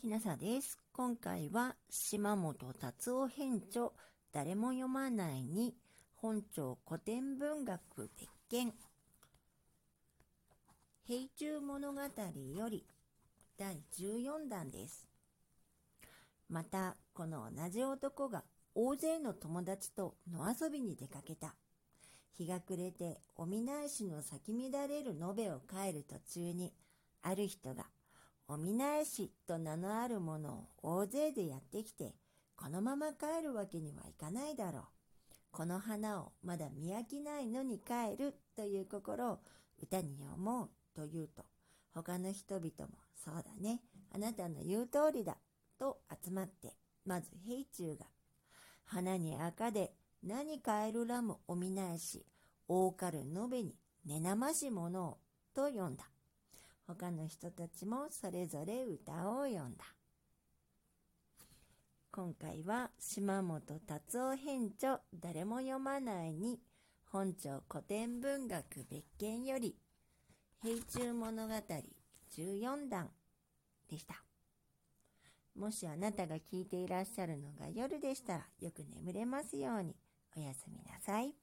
きなさです。今回は島本達夫編著誰も読まないに本庁古典文学別件平中物語より第14弾です。また、この同じ男が大勢の友達と野遊びに出かけた。日が暮れてお見ないしの咲き乱れる延べを帰る途中に、ある人がお見ないしと名のあるものを大勢でやってきて、このまま帰るわけにはいかないだろう。この花をまだ見飽きないのに帰るという心を歌に思うと言うと、他の人々もそうだね、あなたの言う通りだと集まって、まず平中が、花に赤で何かえるらもお見ないし、大かる延べに根なましものをと読んだ。他の人たちもそれぞれ歌を詠んだ。今回は島本達夫編著誰も読まないに本庁古典文学別件より平中物語14弾でした。もしあなたが聞いていらっしゃるのが夜でしたらよく眠れますようにおやすみなさい。